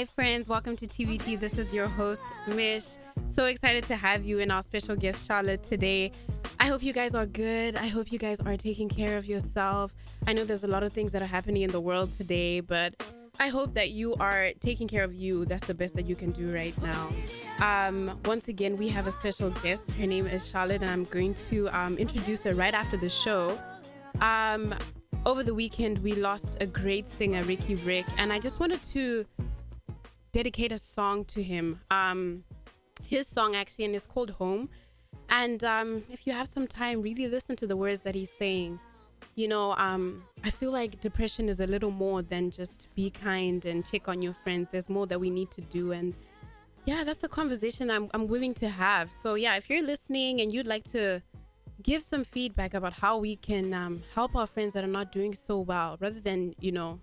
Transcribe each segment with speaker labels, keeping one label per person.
Speaker 1: Hi, friends. Welcome to TBT. This is your host, Mish. So excited to have you and our special guest, Charlotte, today. I hope you guys are good. I hope you guys are taking care of yourself. I know there's a lot of things that are happening in the world today, but I hope that you are taking care of you. That's the best that you can do right now. Um, once again, we have a special guest. Her name is Charlotte, and I'm going to um, introduce her right after the show. Um, over the weekend, we lost a great singer, Riky Rick, and I just wanted to dedicate a song to him. Um, his song actually, and it's called Home. And um, if you have some time, really listen to the words that he's saying. You know, um, I feel like depression is a little more than just be kind and check on your friends. There's more that we need to do. And yeah, that's a conversation I'm, I'm willing to have. So, yeah, if you're listening and you'd like to give some feedback about how we can um, help our friends that are not doing so well, rather than, you know,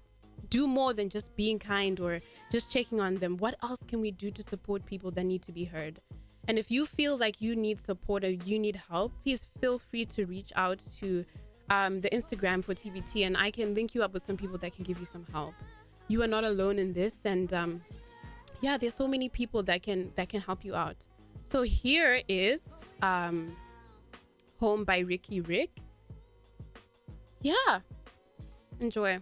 Speaker 1: do more than just being kind or just checking on them. What else can we do to support people that need to be heard? And if you feel like you need support or you need help, please feel free to reach out to um, the Instagram for TBT, and I can link you up with some people that can give you some help. You are not alone in this, and um, yeah, there's so many people that can that can help you out. So here is um, "Home" by Riky Rick. Yeah, enjoy.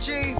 Speaker 2: Sometimes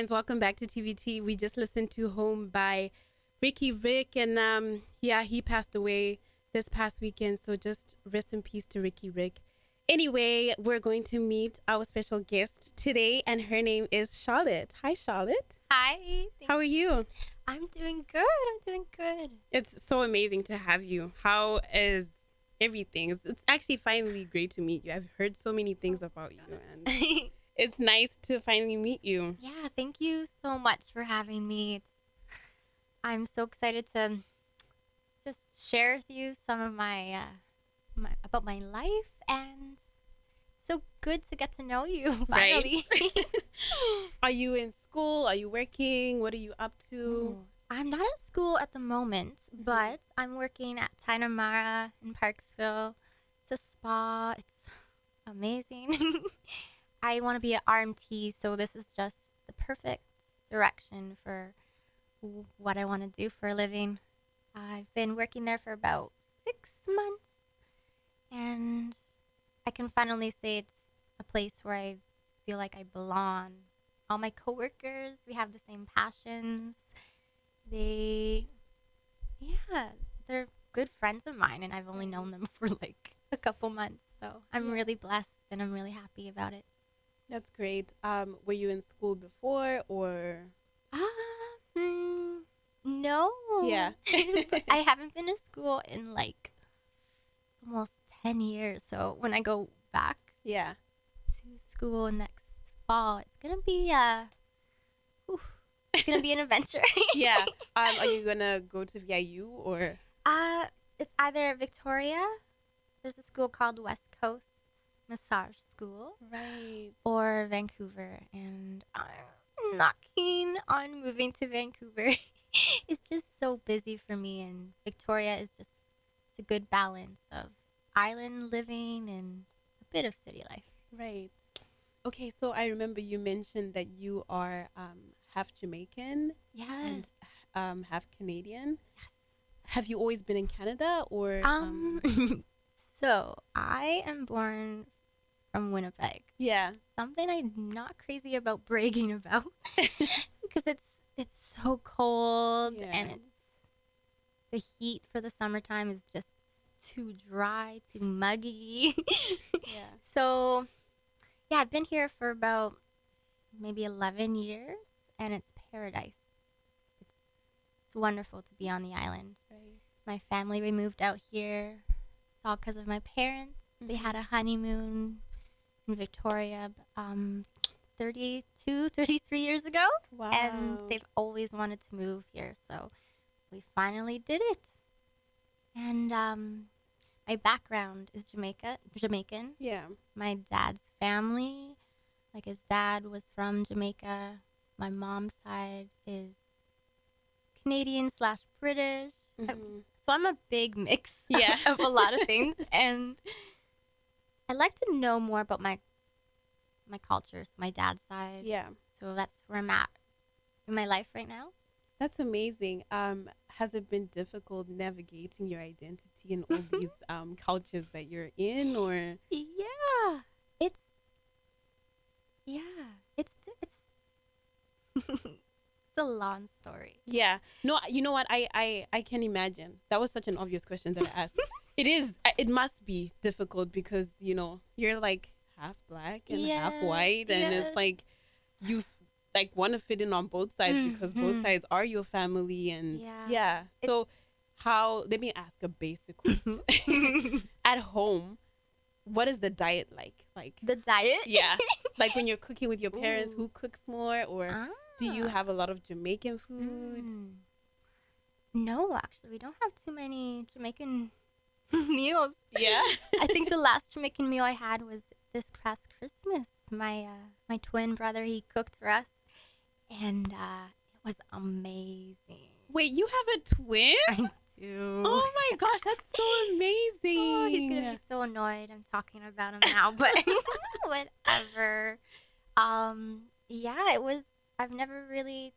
Speaker 1: friends. Welcome back to TBT. We just listened to Home by Riky Rick, and um, yeah, he passed away this past weekend. So just rest in peace to Riky Rick. Anyway, we're going to meet our special guest today, and her name is Charlotte. Hi, Charlotte.
Speaker 3: Hi.
Speaker 1: How are you?
Speaker 3: I'm doing good. I'm doing good.
Speaker 1: It's so amazing to have you. How is everything? It's, it's actually finally great to meet you. I've heard so many things about you, and it's nice to finally meet you.
Speaker 3: yeah, thank you so much for having me. It's, I'm so excited to just share with you some of my, uh, my about my life and so good to get to know you finally. Right.
Speaker 1: Are you in school? Are you working? What are you up to?
Speaker 3: Ooh, I'm not at school at the moment,
Speaker 1: Mhm.
Speaker 3: but I'm working at Tigh-Na-Mara in Parksville. It's a spa. It's amazing. I want to be an RMT, so this is just the perfect direction for what I want to do for a living. I've been working there for about six months, and I can finally say it's a place where I feel like I belong. All my coworkers, we have the same passions. They, yeah, they're good friends of mine, and I've only known them for like a couple months. So I'm really blessed, and I'm really happy about it.
Speaker 1: That's great. Um, were you in school before or?
Speaker 3: Mm, no.
Speaker 1: Yeah.
Speaker 3: I haven't been to school in like almost 10 years. So when I go back
Speaker 1: Yeah.
Speaker 3: to school next fall, it's going to be uh whew, it's going to be an adventure.
Speaker 1: Yeah. um, are you gonna go to VIU or?
Speaker 3: uh it's either Victoria, there's a school called West Coast Massage School,
Speaker 1: Right.
Speaker 3: or Vancouver and I'm not keen on moving to Vancouver. it's just so busy for me and Victoria is just it's a good balance of island living and a bit of city life.
Speaker 1: Right. Okay, so I remember you mentioned that you are um, half Jamaican
Speaker 3: Yes.
Speaker 1: and um, half Canadian.
Speaker 3: yes.
Speaker 1: Have you always been in Canada or?
Speaker 3: Um so I am born from Winnipeg.
Speaker 1: yeah.
Speaker 3: Something I'm not crazy about bragging about because it's it's so cold
Speaker 1: Yeah.
Speaker 3: and it's the heat for the summertime is just too dry, too muggy.
Speaker 1: Yeah.
Speaker 3: so, yeah, I've been here for about maybe 11 years and it's paradise. It's, it's wonderful to be on the island.
Speaker 1: Right.
Speaker 3: My family we moved out here. It's all because of my parents. They
Speaker 1: Mm-hmm.
Speaker 3: had a honeymoon in Victoria um, 32, 33 years ago
Speaker 1: Wow.
Speaker 3: and they've always wanted to move here so we finally did it and um, my background is jamaica jamaican
Speaker 1: Yeah.
Speaker 3: my dad's family like his dad was from jamaica my mom's side is canadian slash british
Speaker 1: Mhm.
Speaker 3: so i'm a big mix
Speaker 1: Yeah.
Speaker 3: of a lot of things and i like to know more about my my culture so my dad's side
Speaker 1: Yeah.
Speaker 3: so that's where I'm at in my life right now.
Speaker 1: That's amazing. Um, has it been difficult navigating your identity in all these um, cultures that you're in, or
Speaker 3: Yeah, it's yeah, it's it's it's a long story.
Speaker 1: yeah? No, you know what? I I I can imagine. That was such an obvious question that I asked. it is. It must be difficult because you know you're like half black and half white, and
Speaker 3: yeah.
Speaker 1: it's like you like want to fit in on both sides because both
Speaker 3: Mhm.
Speaker 1: sides are your family, and
Speaker 3: Yeah.
Speaker 1: yeah. So how? Let me ask a basic question. At home, what is the diet like? Like
Speaker 3: the diet.
Speaker 1: yeah, like when you're cooking with your parents,
Speaker 3: Ooh.
Speaker 1: who cooks more, or do you have a lot of Jamaican food?
Speaker 3: Mm. No, actually, we don't have too many Jamaican meals.
Speaker 1: Yeah.
Speaker 3: I think the last Jamaican meal I had was this past Christmas. My uh, my twin brother he cooked for us, and uh, it was amazing.
Speaker 1: Wait, you have a twin?
Speaker 3: I do.
Speaker 1: Oh my gosh, that's so amazing.
Speaker 3: Oh, he's gonna be so annoyed. I'm talking about him now, but whatever. Um, yeah, it was. I've never really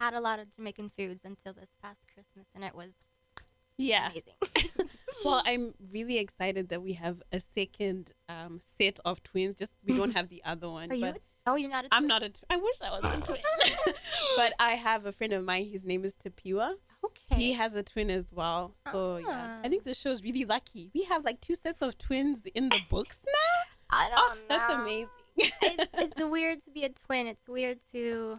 Speaker 3: had a lot of Jamaican foods until this past Christmas, and it was
Speaker 1: yeah.
Speaker 3: amazing.
Speaker 1: Well, I'm really excited that we have a second um, set of twins. Just we don't have the other one.
Speaker 3: Are you?
Speaker 1: but
Speaker 3: Oh, you're not. A
Speaker 1: I'm not a. Tw- I wish I was a twin. but I have a friend of mine. His name is Tapiwa.
Speaker 3: Okay.
Speaker 1: He has a twin as well. So yeah, I
Speaker 3: Ah.
Speaker 1: think the show's really lucky. We have like two sets of twins in the books now.
Speaker 3: I don't
Speaker 1: Oh,
Speaker 3: know.
Speaker 1: that's amazing.
Speaker 3: It, it's weird to be a twin. It's weird to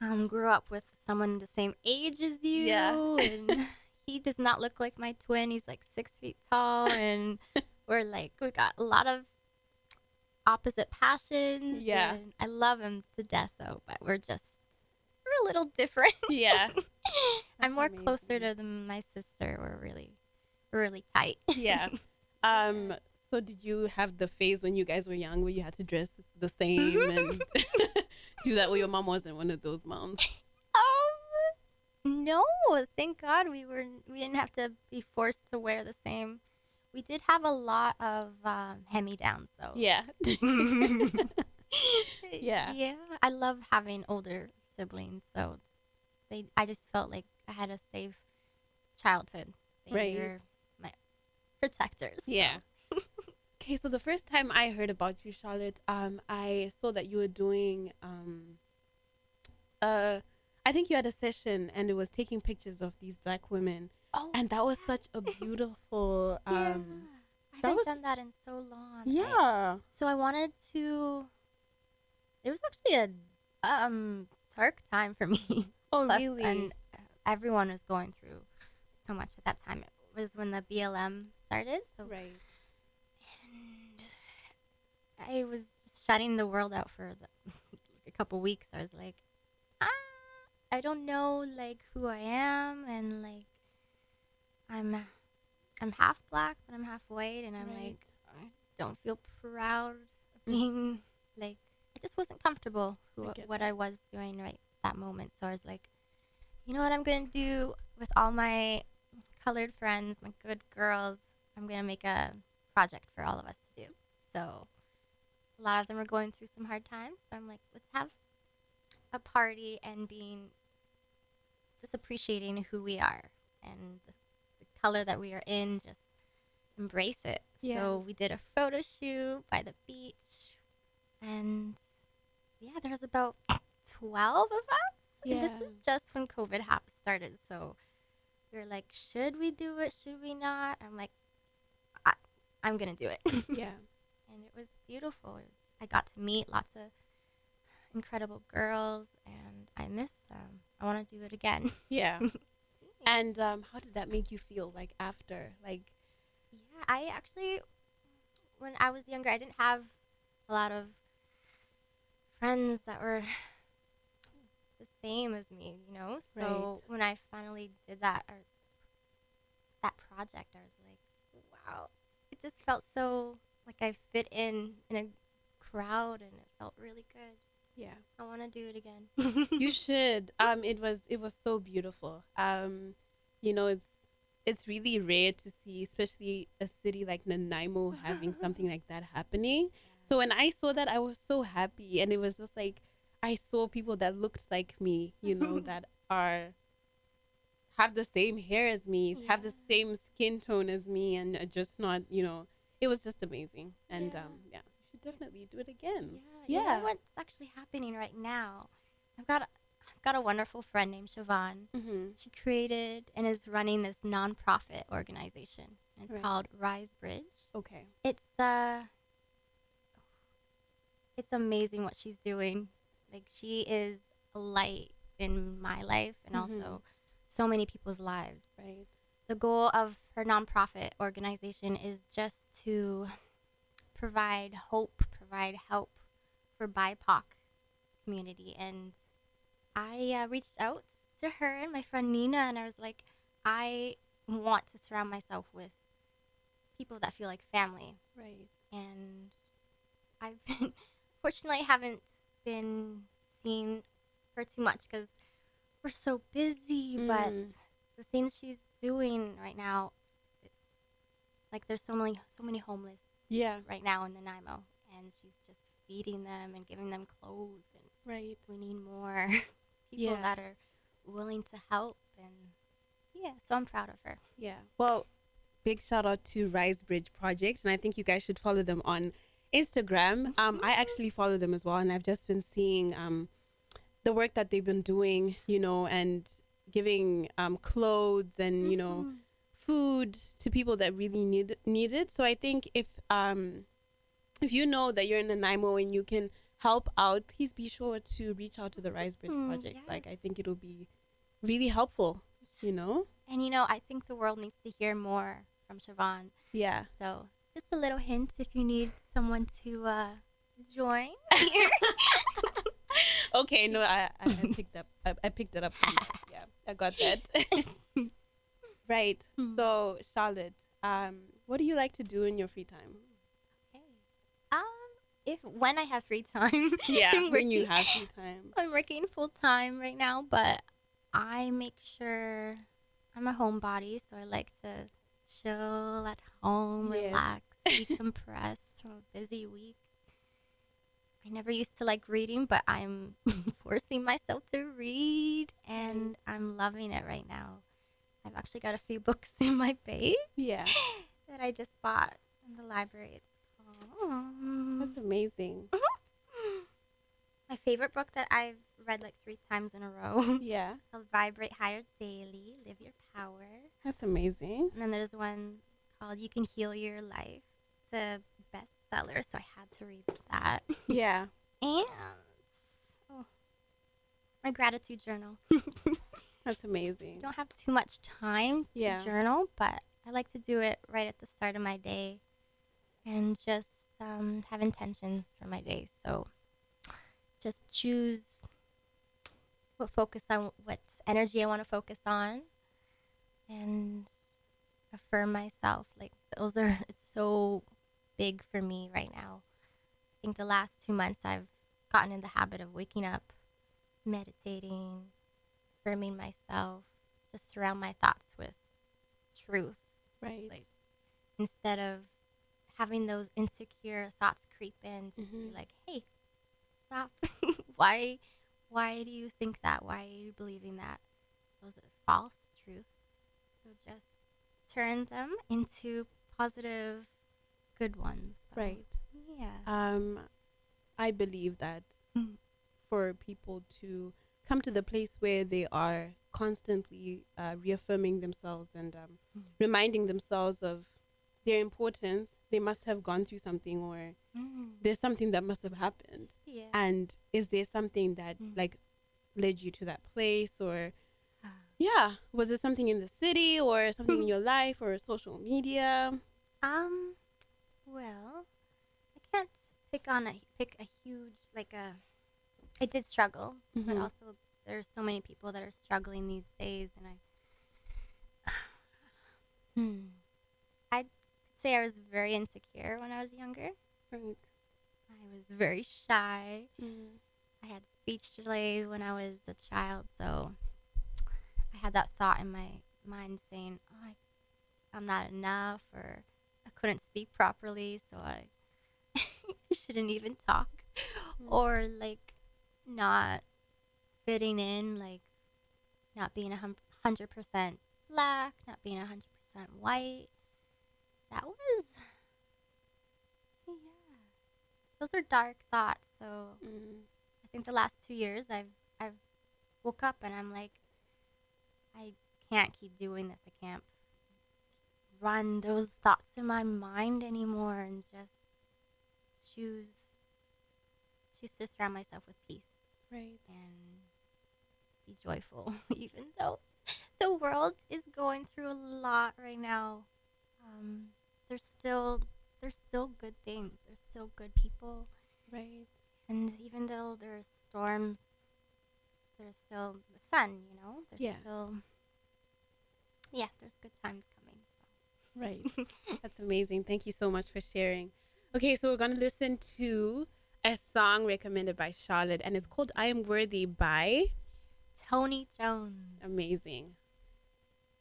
Speaker 3: um grow up with someone the same age as you.
Speaker 1: Yeah.
Speaker 3: and he does not look like my twin. He's like six feet tall, and we're like we got a lot of opposite passions.
Speaker 1: Yeah.
Speaker 3: and I love him to death though, but we're just we're a little different.
Speaker 1: yeah,
Speaker 3: I'm more closer to them, my sister. We're really, really tight.
Speaker 1: yeah. Um. So did you have the phase when you guys were young where you had to dress the same and do that? Well, your mom wasn't one of those moms.
Speaker 3: Um, no, thank God we were we didn't have to be forced to wear the same. We did have a lot of um, hand-me-downs though.
Speaker 1: Yeah. Yeah.
Speaker 3: yeah. I love having older siblings, so they. I just felt like I had a safe childhood. They
Speaker 1: Right.
Speaker 3: were my protectors. so-
Speaker 1: Yeah. Okay, so the first time I heard about you, Charlotte, um, I saw that you were doing um, uh, I think you had a session and it was taking pictures of these black women,
Speaker 3: Oh,
Speaker 1: and that was such a beautiful um,
Speaker 3: yeah. I haven't
Speaker 1: was-
Speaker 3: done that in so long. I-
Speaker 1: yeah,
Speaker 3: So I wanted to. It was actually a um dark time for me.
Speaker 1: oh
Speaker 3: Plus,
Speaker 1: really,
Speaker 3: And everyone was going through so much at that time. It was when the BLM started. So
Speaker 1: right,
Speaker 3: I was just shutting the world out for the, a couple weeks. I was like, ah, I don't know like who I am, and like I'm I'm half black, but I'm half white, and I'm
Speaker 1: Right.
Speaker 3: like I don't feel proud of being like I just wasn't comfortable who,
Speaker 1: I
Speaker 3: what I was doing right that moment. So I was like, you know what I'm gonna do with all my colored friends, my good girls. I'm gonna make a project for all of us to do. So a lot of them are going through some hard times. So I'm like, let's have a party and being just appreciating who we are and the, the color that we are in. Just embrace it.
Speaker 1: Yeah.
Speaker 3: So we did a photo shoot by the beach, and yeah, there was about twelve of us. And this is just when COVID hap- started. So we were like, should we do it? Should we not? I'm like, I, I'm gonna do it.
Speaker 1: yeah,
Speaker 3: and it was beautiful. It was, I got to meet lots of incredible girls, and I miss them. I want to do it again.
Speaker 1: yeah. and um, how did that make you feel? Like after, like
Speaker 3: yeah, I actually, when I was younger, I didn't have a lot of friends that were the same as me, you know. So
Speaker 1: Right.
Speaker 3: when I finally did that or that project, I was like, wow, it just felt so like I fit in in a crowd, and it felt really good.
Speaker 1: yeah.
Speaker 3: I want to do it again.
Speaker 1: you should um it was it was so beautiful um you know it's it's really rare to see especially a city like nanaimo having something like that happening so when i saw that i was so happy and it was just like i saw people that looked like me you know that are have the same hair as me have the same skin tone as me and just not you know it was just amazing and
Speaker 3: Yeah.
Speaker 1: um yeah you should definitely do it again
Speaker 3: Yeah, you
Speaker 1: Yeah.
Speaker 3: know what's actually happening right now? I've got a, I've got a wonderful friend named Siobhan.
Speaker 1: mm-hmm.
Speaker 3: She created and is running this nonprofit organization. It's
Speaker 1: Right.
Speaker 3: called Rise Bridge.
Speaker 1: okay
Speaker 3: It's uh it's amazing what she's doing. Like she is a light in my life and
Speaker 1: Mhm.
Speaker 3: also so many people's lives
Speaker 1: right
Speaker 3: the goal of her nonprofit organization is just to provide hope, provide help for BIPOC community. And I uh, reached out to her and my friend Nina, and I was like, I want to surround myself with people that feel like family.
Speaker 1: Right.
Speaker 3: And I've been, fortunately, haven't been seen her too much because we're so busy. But
Speaker 1: Mm.
Speaker 3: the things she's doing right now, it's like there's so many, so many homeless
Speaker 1: Yeah.
Speaker 3: right now in the Nanaimo, and she's just feeding them and giving them clothes. And
Speaker 1: Right.
Speaker 3: we need more people
Speaker 1: Yeah.
Speaker 3: that are willing to help. And yeah, so I'm proud of her.
Speaker 1: Yeah. Well, big shout out to Rise Bridge Project, and I think you guys should follow them on Instagram. Um, I actually follow them as well, and I've just been seeing um, the work that they've been doing, you know, and giving um, clothes and you know food to people that really need need it. So I think if um, if you know that you're in Nanaimo and you can help out, please be sure to reach out to the Rise Bridge
Speaker 3: Mm,
Speaker 1: Project. Like I think it'll be really helpful. You know.
Speaker 3: And you know, I think the world needs to hear more from Siobhan.
Speaker 1: Yeah.
Speaker 3: So just a little hint if you need someone to uh, join here.
Speaker 1: Okay, no, I, I, I picked up. I, I picked it up. From. Yeah, I got that. right. So, Charlotte, um, what do you like to do in your free time?
Speaker 3: okay. Um, if when I have free time,
Speaker 1: Yeah,
Speaker 3: I'm
Speaker 1: when you
Speaker 3: working-
Speaker 1: have free time.
Speaker 3: I'm working full time right now, but I make sure I'm a homebody, so I like to chill at home,
Speaker 1: Yes.
Speaker 3: relax, decompress from a busy week. I never used to like reading, but I'm forcing myself to read, and mm-hmm. I'm loving it right now. I've actually got a few books in my bag
Speaker 1: Yeah,
Speaker 3: that I just bought in the library. It's called.
Speaker 1: that's amazing. Mm-hmm.
Speaker 3: My favorite book that I've read like three times in a row
Speaker 1: Yeah,
Speaker 3: called Vibrate Higher Daily, Live Your Power.
Speaker 1: that's amazing.
Speaker 3: And then there's one called You Can Heal Your Life. It's a bestseller, so I had to read that.
Speaker 1: Yeah,
Speaker 3: And oh, my gratitude journal.
Speaker 1: that's amazing.
Speaker 3: I don't have too much time to
Speaker 1: Yeah.
Speaker 3: journal, but I like to do it right at the start of my day and just um, have intentions for my day. So just choose what focus on, what energy I want to focus on, and affirm myself. Like those are, it's so big for me right now. I think the last two months I've gotten in the habit of waking up, meditating, affirming myself, just surround my thoughts with truth
Speaker 1: Right.
Speaker 3: like- instead of having those insecure thoughts creep in. Just
Speaker 1: Mhm.
Speaker 3: be like, hey, stop. why, why do you think that? Why are you believing that? Those are false truths. So just turn them into positive, good ones. So,
Speaker 1: right.
Speaker 3: Yeah.
Speaker 1: Um, I believe that
Speaker 3: Mm.
Speaker 1: for people to come to the place where they are constantly uh, reaffirming themselves and um,
Speaker 3: Mm.
Speaker 1: reminding themselves of their importance, they must have gone through something or
Speaker 3: Mm.
Speaker 1: there's something that must have happened.
Speaker 3: Yeah.
Speaker 1: And is there something that
Speaker 3: Mm.
Speaker 1: like led you to that place or
Speaker 3: Ah.
Speaker 1: yeah, was it something in the city or something in your life or social media?
Speaker 3: Um, well, I can't pick on a pick a huge like a. I did struggle, but
Speaker 1: Mhm.
Speaker 3: also there's so many people that are struggling these days, and I. hmm. I could say I was very insecure when I was younger.
Speaker 1: Right.
Speaker 3: I was very shy.
Speaker 1: Mm.
Speaker 3: I had speech delay when I was a child, so I had that thought in my mind saying, "Oh, I, I'm not enough," or couldn't speak properly, so I shouldn't even talk,
Speaker 1: Mm.
Speaker 3: or like not fitting in, like not being a hundred percent black, not being a hundred percent white. That was, yeah, those are dark thoughts. So.
Speaker 1: Mm.
Speaker 3: I think the last two years I've I've woke up and I'm like I can't keep doing this. I can't run those thoughts in my mind anymore and just choose choose to surround myself with peace
Speaker 1: Right.
Speaker 3: and be joyful even though the world is going through a lot right now. Um, there's still there's still good things. There's still good people.
Speaker 1: Right.
Speaker 3: And even though there's storms, there's still the sun, you know? There's
Speaker 1: Yeah.
Speaker 3: still Yeah, there's good times.
Speaker 1: Right. That's amazing. Thank you so much for sharing. Okay, so we're going to listen to a song recommended by Charlotte, and it's called I Am Worthy by
Speaker 3: Tony Jones.
Speaker 1: Amazing.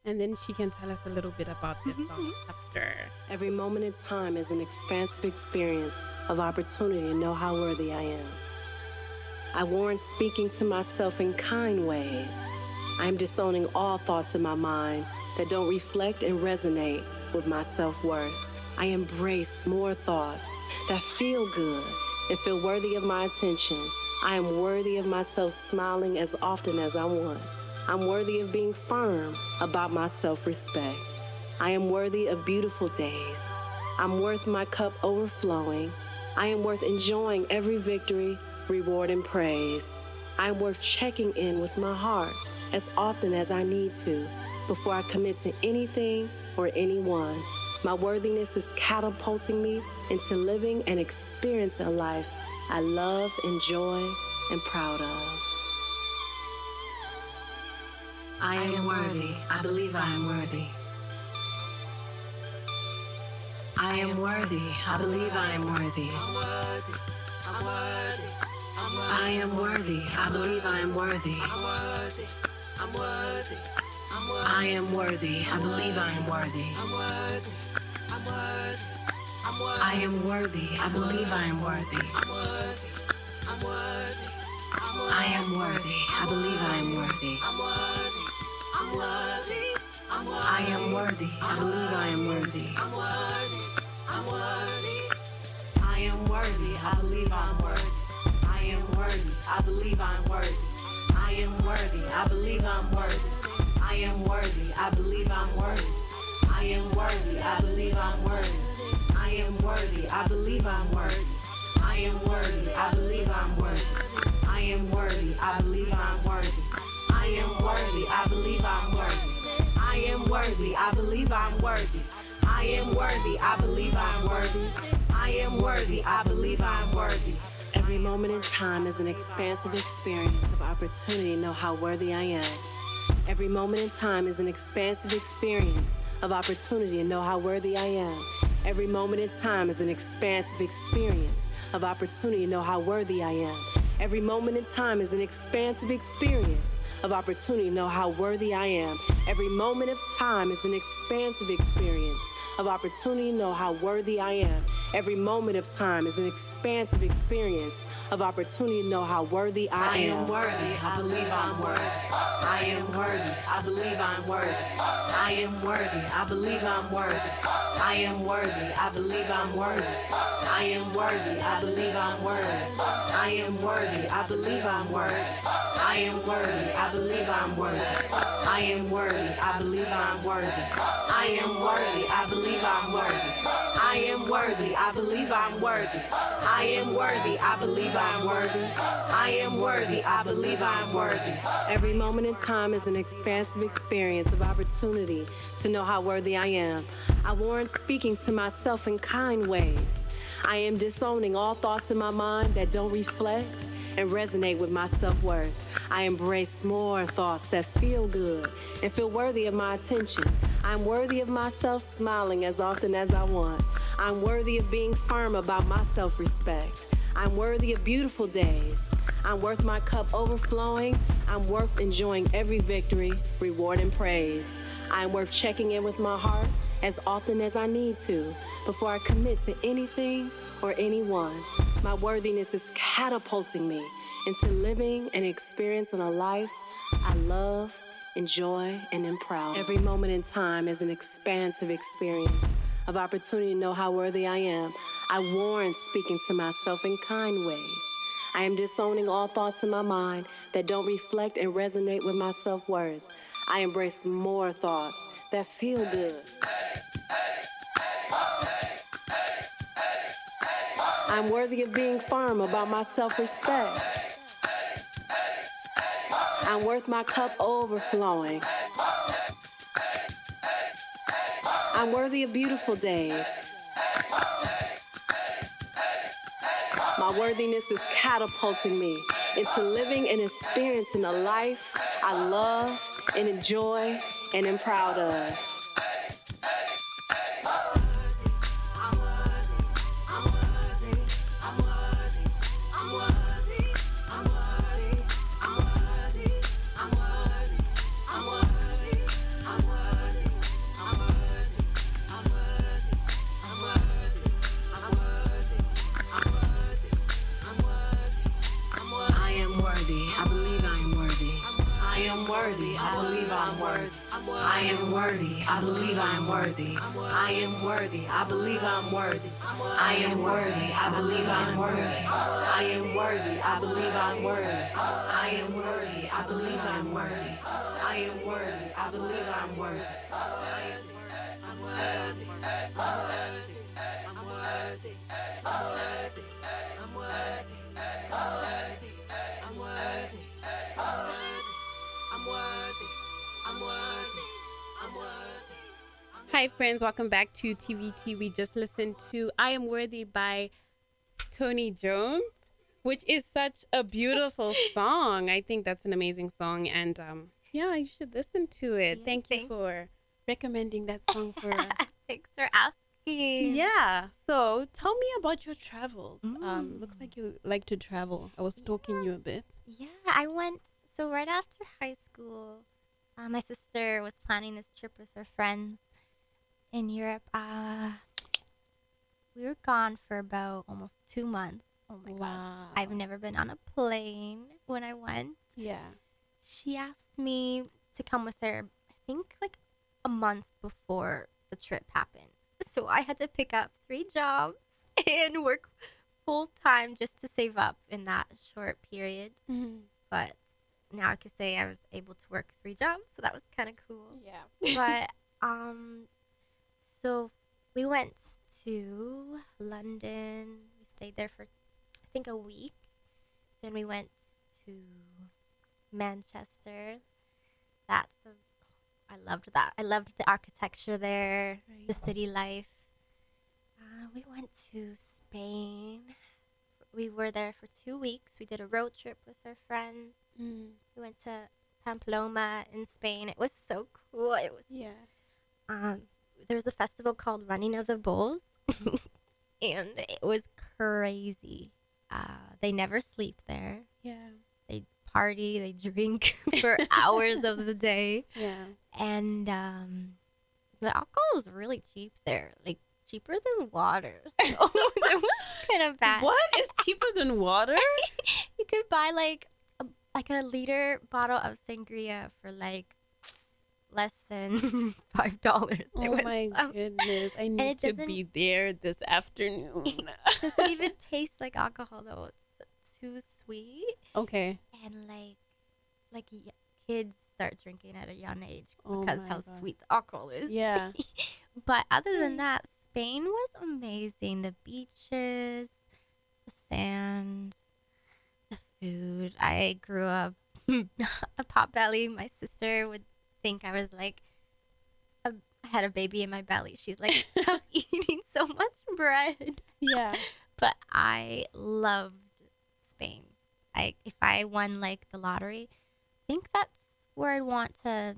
Speaker 1: And then she can tell us a little bit about this song after.
Speaker 4: Every moment in time is an expansive experience of opportunity to know how worthy I am. I warrant speaking to myself in kind ways. I am disowning all thoughts in my mind that don't reflect and resonate with my self worth. I embrace more thoughts that feel good and feel worthy of my attention. I am worthy of myself smiling as often as I want. I'm worthy of being firm about my self respect. I am worthy of beautiful days. I'm worth my cup overflowing. I am worth enjoying every victory, reward, and praise. I am worth checking in with my heart as often as I need to before I commit to anything or anyone. My worthiness is catapulting me into living and experiencing a life I love, enjoy, and proud of. I am worthy. I believe I am worthy. I am worthy. I believe I am worthy. I am worthy. I believe I am worthy. I am worthy. I believe I am worthy. I am worthy. I believe I am worthy. I am worthy. I believe I am worthy. I am worthy. I believe I am worthy. I am worthy. I believe I'm worthy. I am worthy. I believe I'm worthy. I am worthy. I believe I'm worthy. I am worthy. I believe I'm worthy. I am worthy. I believe I'm worthy. I am worthy. I believe I'm worthy. I am worthy. I believe I'm worthy. I am worthy. I believe I'm worthy. I am worthy. I believe I'm worthy. I am worthy. I believe I'm worthy. I am worthy. I believe I'm worthy. I am worthy. I believe I'm worthy. Every moment in time is an expansive experience of opportunity know how worthy I am. Every moment in time is an expansive experience of opportunity to know how worthy I am. Every moment in time is an expansive experience of opportunity to know how worthy I am. Every moment in time is an expansive experience of opportunity to know how worthy I am. Every moment of time is an expansive experience of opportunity to know how worthy I am. Every moment of time is an expansive experience of opportunity to know how worthy I, am.
Speaker 5: I
Speaker 4: am.
Speaker 5: am worthy. I believe I'm worthy. I am worthy. I believe I'm worthy. I am worthy. I believe I'm worthy. I am worthy. I believe I'm worthy. I am worthy. I believe I'm worthy. I am worthy. I believe I'm worthy. I am worthy. I believe I'm worthy. I am worthy. I believe I'm worthy. I am worthy. I believe I'm worthy. I am worthy. I believe I'm worthy. I am worthy. I believe I'm worthy. I am worthy. I believe I'm worthy.
Speaker 4: Every moment in time is an expansive experience of opportunity to know how worthy I am. I warrant speaking to myself in kind ways. I am disowning all thoughts in my mind that don't reflect and resonate with my self worth. I embrace more thoughts that feel good and feel worthy of my attention. I'm worthy of myself smiling as often as I want. I'm worthy of being firm about my self respect. I'm worthy of beautiful days. I'm worth my cup overflowing. I'm worth enjoying every victory, reward, and praise. I'm worth checking in with my heart as often as I need to before I commit to anything or anyone. My worthiness is catapulting me into living and experiencing a life I love, enjoy, and am proud. Every moment in time is an expansive experience of opportunity to know how worthy I am. I warrant speaking to myself in kind ways. I am disowning all thoughts in my mind that don't reflect and resonate with my self worth. I embrace more thoughts that feel good. I'm worthy of being firm about my self respect. I'm worth my cup overflowing. I'm worthy of beautiful days. My worthiness is catapulting me into living and experiencing a life I love and enjoy
Speaker 5: and am proud of. I am worthy. I believe I'm worthy. I am worthy. I believe I'm worthy. I am worthy. I believe I'm worthy. I am worthy. I believe I'm worthy. I am worthy. I believe I'm worthy. I am worthy. I believe I'm worthy. Worthy. I'm worthy.
Speaker 1: Hi, friends. Welcome back to TBT. We just listened to I Am Worthy by Tony Jones, which is such a beautiful song. I think that's an amazing song. And um, yeah, you should listen to it.
Speaker 3: Yeah,
Speaker 1: Thank you for recommending that song for us.
Speaker 3: Thanks for asking.
Speaker 1: Yeah. So tell me about your travels. Um,
Speaker 3: Mm.
Speaker 1: looks like you like to travel. I was stalking you a bit.
Speaker 3: Yeah, I went. So right after high school, uh, my sister was planning this trip with her friends in Europe. Uh, we were gone for about almost two months. Oh my gosh. I've never been on a plane when I went.
Speaker 1: Yeah.
Speaker 3: She asked me to come with her, I think like a month before the trip happened. So I had to pick up three jobs and work full time just to save up in that short period. But now I could say I was able to work three jobs, so that was kind of cool.
Speaker 1: Yeah.
Speaker 3: but um, so we went to London. We stayed there for I think a week. Then we went to Manchester. That's a, I loved that. I loved the architecture there, the city life. Uh, we went to Spain. We were there for two weeks. We did a road trip with our friends.
Speaker 1: Mm.
Speaker 3: We went to Pamplona in Spain. It was so cool. It was
Speaker 1: Yeah.
Speaker 3: um there was a festival called Running of the Bulls and it was crazy. Uh they never sleep there.
Speaker 1: Yeah.
Speaker 3: They party, they drink for hours of the day
Speaker 1: Yeah.
Speaker 3: and um the alcohol is really cheap there. Like cheaper than water. So that was kind of bad.
Speaker 1: What is cheaper than water?
Speaker 3: You could buy like a, like a liter bottle of sangria for like less than five dollars.
Speaker 1: Oh my goodness. I need to be there this afternoon.
Speaker 3: doesn't even taste like alcohol though. It's too sweet
Speaker 1: okay.
Speaker 3: and like like y- kids start drinking at a young age
Speaker 1: Oh
Speaker 3: because
Speaker 1: my
Speaker 3: how
Speaker 1: God.
Speaker 3: sweet the alcohol is.
Speaker 1: Yeah.
Speaker 3: But other than hmm. that, Spain was amazing. The beaches, the sand, the food. I grew up a pot belly. My sister would think I was like, a, I had a baby in my belly. She's like, stop eating so much bread.
Speaker 1: Yeah.
Speaker 3: But I loved Spain. I if I won like the lottery, I think that's where I'd want to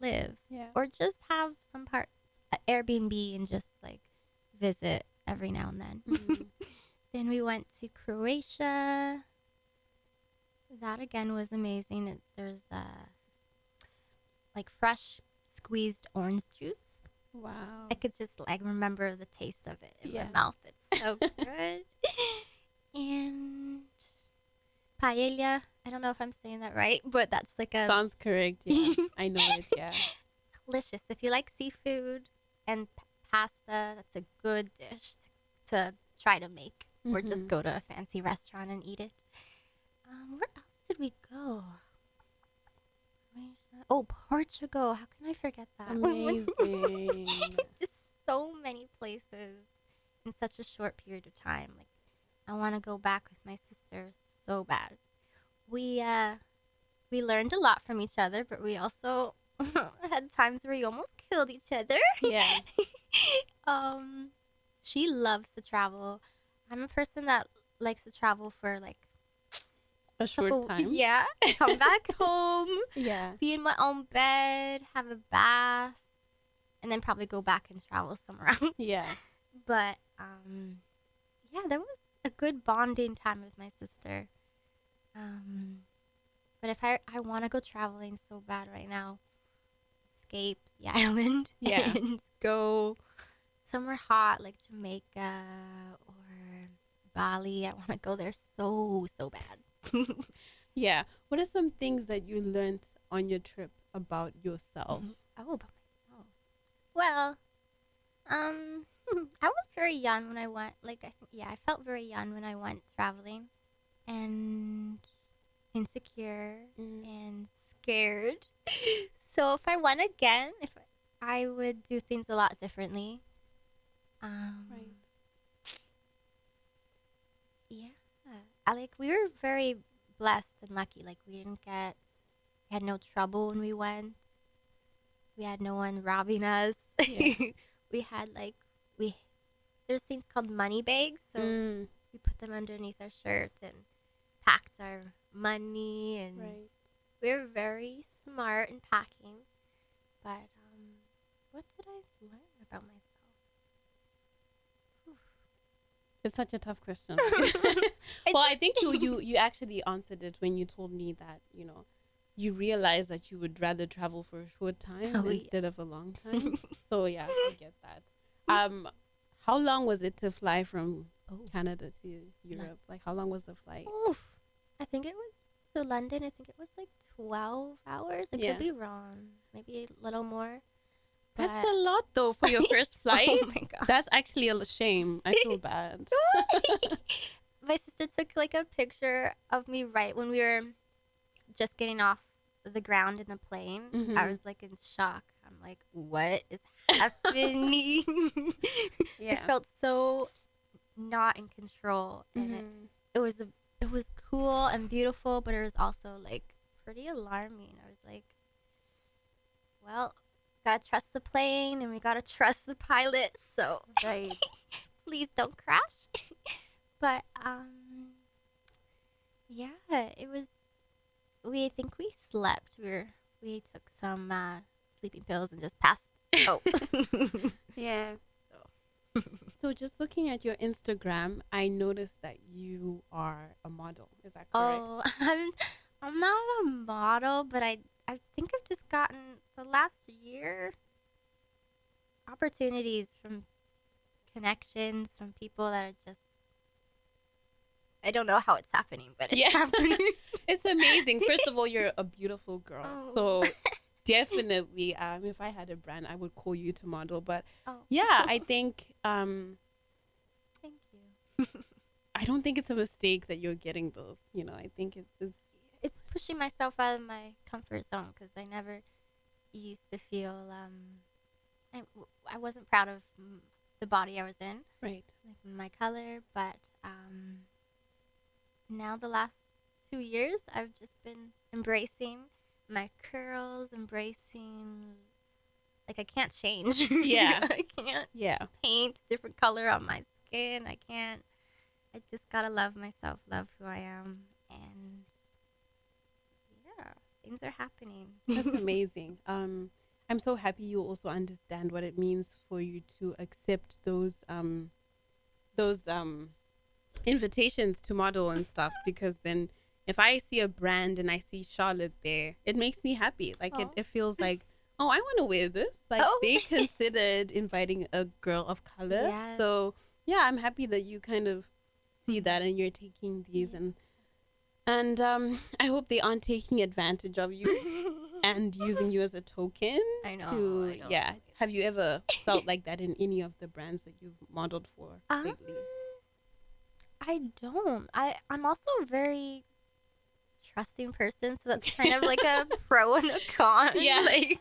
Speaker 3: live
Speaker 1: Yeah.
Speaker 3: or just have some parts a Airbnb and just like visit every now and then.
Speaker 1: Mhm.
Speaker 3: then we went to Croatia. That again was amazing. There's uh, s- like fresh squeezed orange juice.
Speaker 1: Wow.
Speaker 3: I could just like remember the taste of it in
Speaker 1: Yeah.
Speaker 3: my mouth. It's so good. and paella. I don't know if I'm saying that right, but that's like a
Speaker 1: Sounds correct. Yeah. I know it. Yeah.
Speaker 3: delicious. If you like seafood and p- pasta, that's a good dish to, to try to make, or just
Speaker 1: Mhm.
Speaker 3: go to a fancy restaurant and eat it. Um, where else did we go? Oh, Portugal. How can I forget that?
Speaker 1: Amazing.
Speaker 3: just so many places in such a short period of time. Like, I want to go back with my sister so bad. We uh, we learned a lot from each other, but we also had times where we almost killed each other.
Speaker 1: yeah.
Speaker 3: um, she loves to travel. I'm a person that likes to travel for like
Speaker 1: A short
Speaker 3: couple-
Speaker 1: time.
Speaker 3: Yeah. Come back home,
Speaker 1: Yeah.
Speaker 3: be in my own bed, have a bath, and then probably go back and travel somewhere else.
Speaker 1: Yeah.
Speaker 3: But um, yeah, that was a good bonding time with my sister. Um, but if I I want to go traveling so bad right now, escape the island
Speaker 1: Yeah.
Speaker 3: and go somewhere hot like Jamaica or Bali. I want to go there so so bad.
Speaker 1: Yeah. What are some things that you learned on your trip about yourself?
Speaker 3: Oh, about myself. Well, um, I was very young when I went. Like, I think, yeah, I felt very young when I went traveling, and insecure
Speaker 1: Mm.
Speaker 3: and scared. so if I went again, if I would do things a lot differently. Um,
Speaker 1: Right.
Speaker 3: yeah. I like we were very blessed and lucky. Like we didn't get we had no trouble when we went. We had no one robbing us.
Speaker 1: Yeah.
Speaker 3: we had like we there's things called money bags, so
Speaker 1: Mm,
Speaker 3: we put them underneath our shirts and packed our money and
Speaker 1: right.
Speaker 3: we were very smart in packing. But um what did I learn about myself?
Speaker 1: It's such a tough question. Well, I think you, you you actually answered it when you told me that you know you realized that you would rather travel for a short time
Speaker 3: Oh, yeah.
Speaker 1: instead of a long time. so yeah, I get that. Um, how long was it to fly from
Speaker 3: Oh.
Speaker 1: Canada to Europe? Like, how long was the flight?
Speaker 3: Oof. I think it was to London. I think it was like twelve hours. I
Speaker 1: Yeah.
Speaker 3: could be wrong. Maybe a little more.
Speaker 1: That's a lot though for your first flight.
Speaker 3: Oh my god.
Speaker 1: That's actually a shame. I feel bad.
Speaker 3: My sister took like a picture of me right when we were just getting off the ground in the plane. I
Speaker 1: Mhm.
Speaker 3: was like in shock. I'm like, what is happening?
Speaker 1: Yeah.
Speaker 3: I felt so not in control, and it,
Speaker 1: Mhm.
Speaker 3: it was a, it was cool and beautiful, but it was also like pretty alarming. I was like, well, gotta trust the plane, and we gotta trust the pilot. So
Speaker 1: Right.
Speaker 3: please don't crash. but um, yeah, it was. We think we slept. We were we took some uh, sleeping pills and just passed Oh,
Speaker 1: Yeah. So. So just looking at your Instagram, I noticed that you are a model. Is that correct?
Speaker 3: oh, I'm I'm not a model, but I I think I've just gotten the last year opportunities from connections from people that are just. I don't know how it's happening, but it's
Speaker 1: Yeah.
Speaker 3: happening.
Speaker 1: It's amazing. First of all, you're a beautiful girl.
Speaker 3: Oh.
Speaker 1: So definitely, um, if I had a brand, I would call you to model. But
Speaker 3: oh,
Speaker 1: yeah, I think um,
Speaker 3: thank you.
Speaker 1: I don't think it's a mistake that you're getting those. You know, I think it's, it's
Speaker 3: pushing myself out of my comfort zone because I never used to feel um I, I wasn't proud of mm, the body I was in
Speaker 1: right.
Speaker 3: like my color but um now the last two years I've just been embracing my curls embracing like I can't change
Speaker 1: Yeah.
Speaker 3: I can't
Speaker 1: Yeah.
Speaker 3: paint different color on my skin I can't I just gotta love myself love who I am things are happening
Speaker 1: That's amazing. Um, I'm so happy you also understand what it means for you to accept those um, those um, invitations to model and stuff. Because then, if I see a brand and I see Charlotte there, it makes me happy. Like it, it feels like, oh, I want to wear this. Like
Speaker 3: Oh.
Speaker 1: they considered inviting a girl of color.
Speaker 3: Yes.
Speaker 1: So yeah, I'm happy that you kind of see that and you're taking these and. And um, I hope they aren't taking advantage of you and using you as a token.
Speaker 3: I know,
Speaker 1: To,
Speaker 3: I.
Speaker 1: Yeah. Have you ever felt like that in any of the brands that you've modeled for
Speaker 3: Um,
Speaker 1: lately?
Speaker 3: I don't. I I'm also a very trusting person, so that's kind of like a pro and a con.
Speaker 1: Yeah.
Speaker 3: Like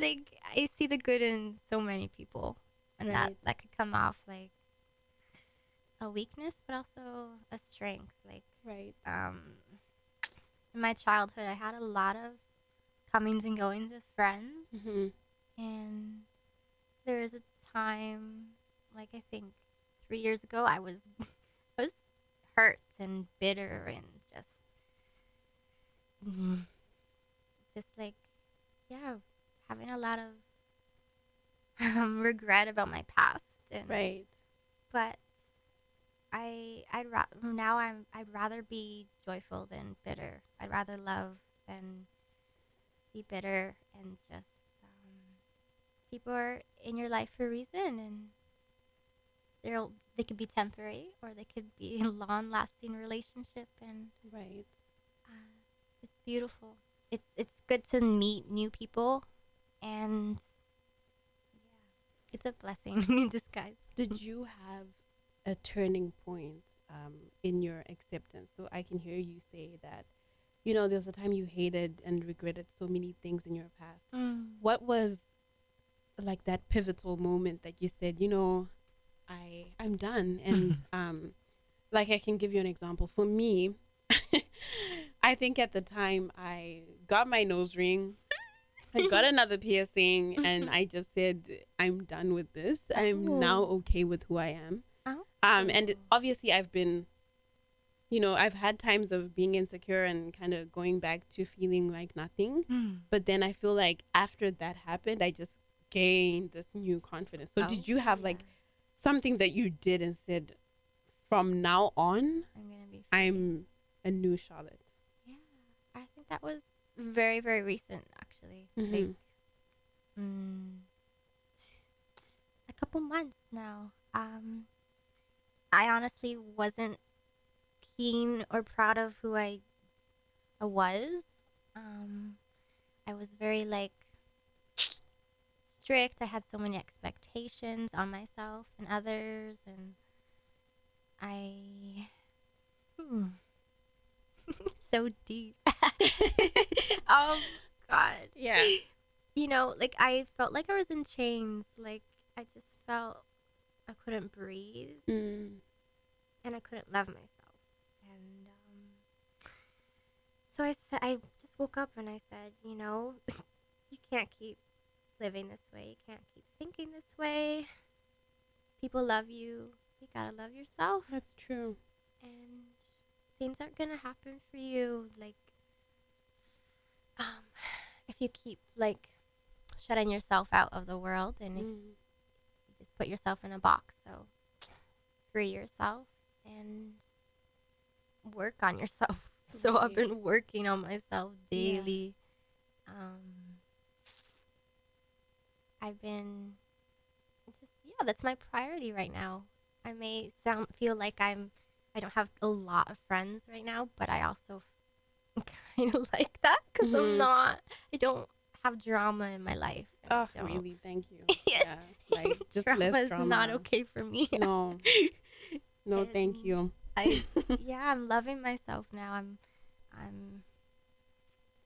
Speaker 3: like I see the good in so many people. And that that could come off like a weakness but also a strength. Like
Speaker 1: Right.
Speaker 3: um in my childhood I had a lot of comings and goings with friends
Speaker 1: hmm
Speaker 3: and there was a time like i think three years ago i was i was hurt and bitter and just mm, just like yeah, having a lot of um, regret about my past and
Speaker 1: Right.
Speaker 3: but I I'd ra- now I'm I'd rather be joyful than bitter. I'd rather love than be bitter and just um, people are in your life for a reason and they're they could be temporary or they could be a long lasting relationship and
Speaker 1: Right.
Speaker 3: uh, it's beautiful. It's it's good to meet new people and yeah, it's a blessing in disguise.
Speaker 1: Did you have a turning point um, in your acceptance? So I can hear you say that, you know, there was a time you hated and regretted so many things in your past. What was like that pivotal moment that you said, you know, I I'm done and um like I can give you an example. For me, I think at the time I got my nose ring I got another piercing and I just said, I'm done with this. I'm now
Speaker 3: Oh.
Speaker 1: okay with who I am.
Speaker 3: Oh.
Speaker 1: Um, and obviously, I've been, you know, I've had times of being insecure and kind of going back to feeling like nothing. But then I feel like after that happened, I just gained this new confidence. So, did you have like something that you did and said, from now on,
Speaker 3: I'm gonna be.
Speaker 1: I'm a new Charlotte?
Speaker 3: Yeah, I think that was very very recent actually. Like,
Speaker 1: Mhm.
Speaker 3: mm, a couple months now. Um, I honestly wasn't keen or proud of who I, I was. Um, I was very like strict. I had so many expectations on myself and others, and I. Hmm. so deep. oh God.
Speaker 1: Yeah.
Speaker 3: You know, like I felt like I was in chains. Like I just felt I couldn't breathe
Speaker 1: Mm.
Speaker 3: and I couldn't love myself. And um, so I said, I just woke up and I said, you know, you can't keep living this way. You can't keep thinking this way. People love you. You gotta love yourself.
Speaker 1: That's true.
Speaker 3: and things aren't gonna happen for you like um if you keep like shutting yourself out of the world and if
Speaker 1: Mm.
Speaker 3: Put yourself in a box. So free yourself and work on yourself. So i've been working on myself
Speaker 1: Yeah.
Speaker 3: daily. Um i've been just yeah that's my priority right now. I may sound feel like i'm i don't have a lot of friends right now but i also kind of like that because
Speaker 1: Mhm.
Speaker 3: i'm not i don't have drama in my life
Speaker 1: Oh, really? Thank you.
Speaker 3: Yes.
Speaker 1: Yeah, like just
Speaker 3: drama
Speaker 1: less
Speaker 3: is
Speaker 1: drama.
Speaker 3: not okay for me
Speaker 1: No. No, thank you.
Speaker 3: I yeah, I'm loving myself now. I'm I'm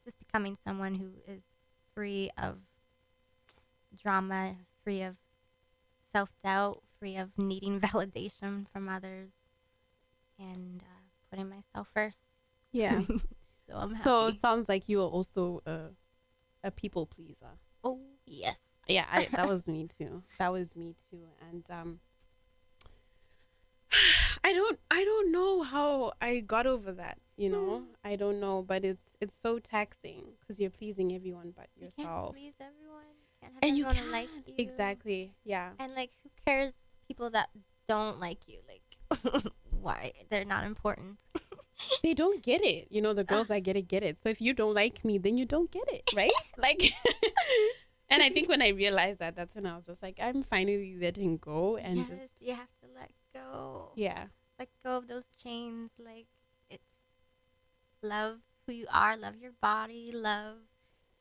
Speaker 3: just becoming someone who is free of drama, free of self-doubt, free of needing validation from others and uh, putting myself first.
Speaker 1: Yeah.
Speaker 3: So I'm happy.
Speaker 1: so sounds like you are also a a people pleaser.
Speaker 3: oh, yes.
Speaker 1: Yeah, I, that was me too. That was me too. And um I don't I don't know how I got over that, you know? I don't know, but it's it's so taxing cuz you're pleasing everyone but
Speaker 3: You
Speaker 1: yourself.
Speaker 3: can't please everyone. Can't have
Speaker 1: and you can't.
Speaker 3: like you.
Speaker 1: Exactly. Yeah.
Speaker 3: And like, who cares? People that don't like you, like, why? They're not important.
Speaker 1: They don't get it. You know, the girls that get it get it. So if you don't like me, then you don't get it, right? like And I think when I realized that, that's when I was just like, I'm finally letting go and
Speaker 3: yes,
Speaker 1: just
Speaker 3: you have to let go.
Speaker 1: yeah.
Speaker 3: Let go of those chains. Like, it's love who you are. Love your body. Love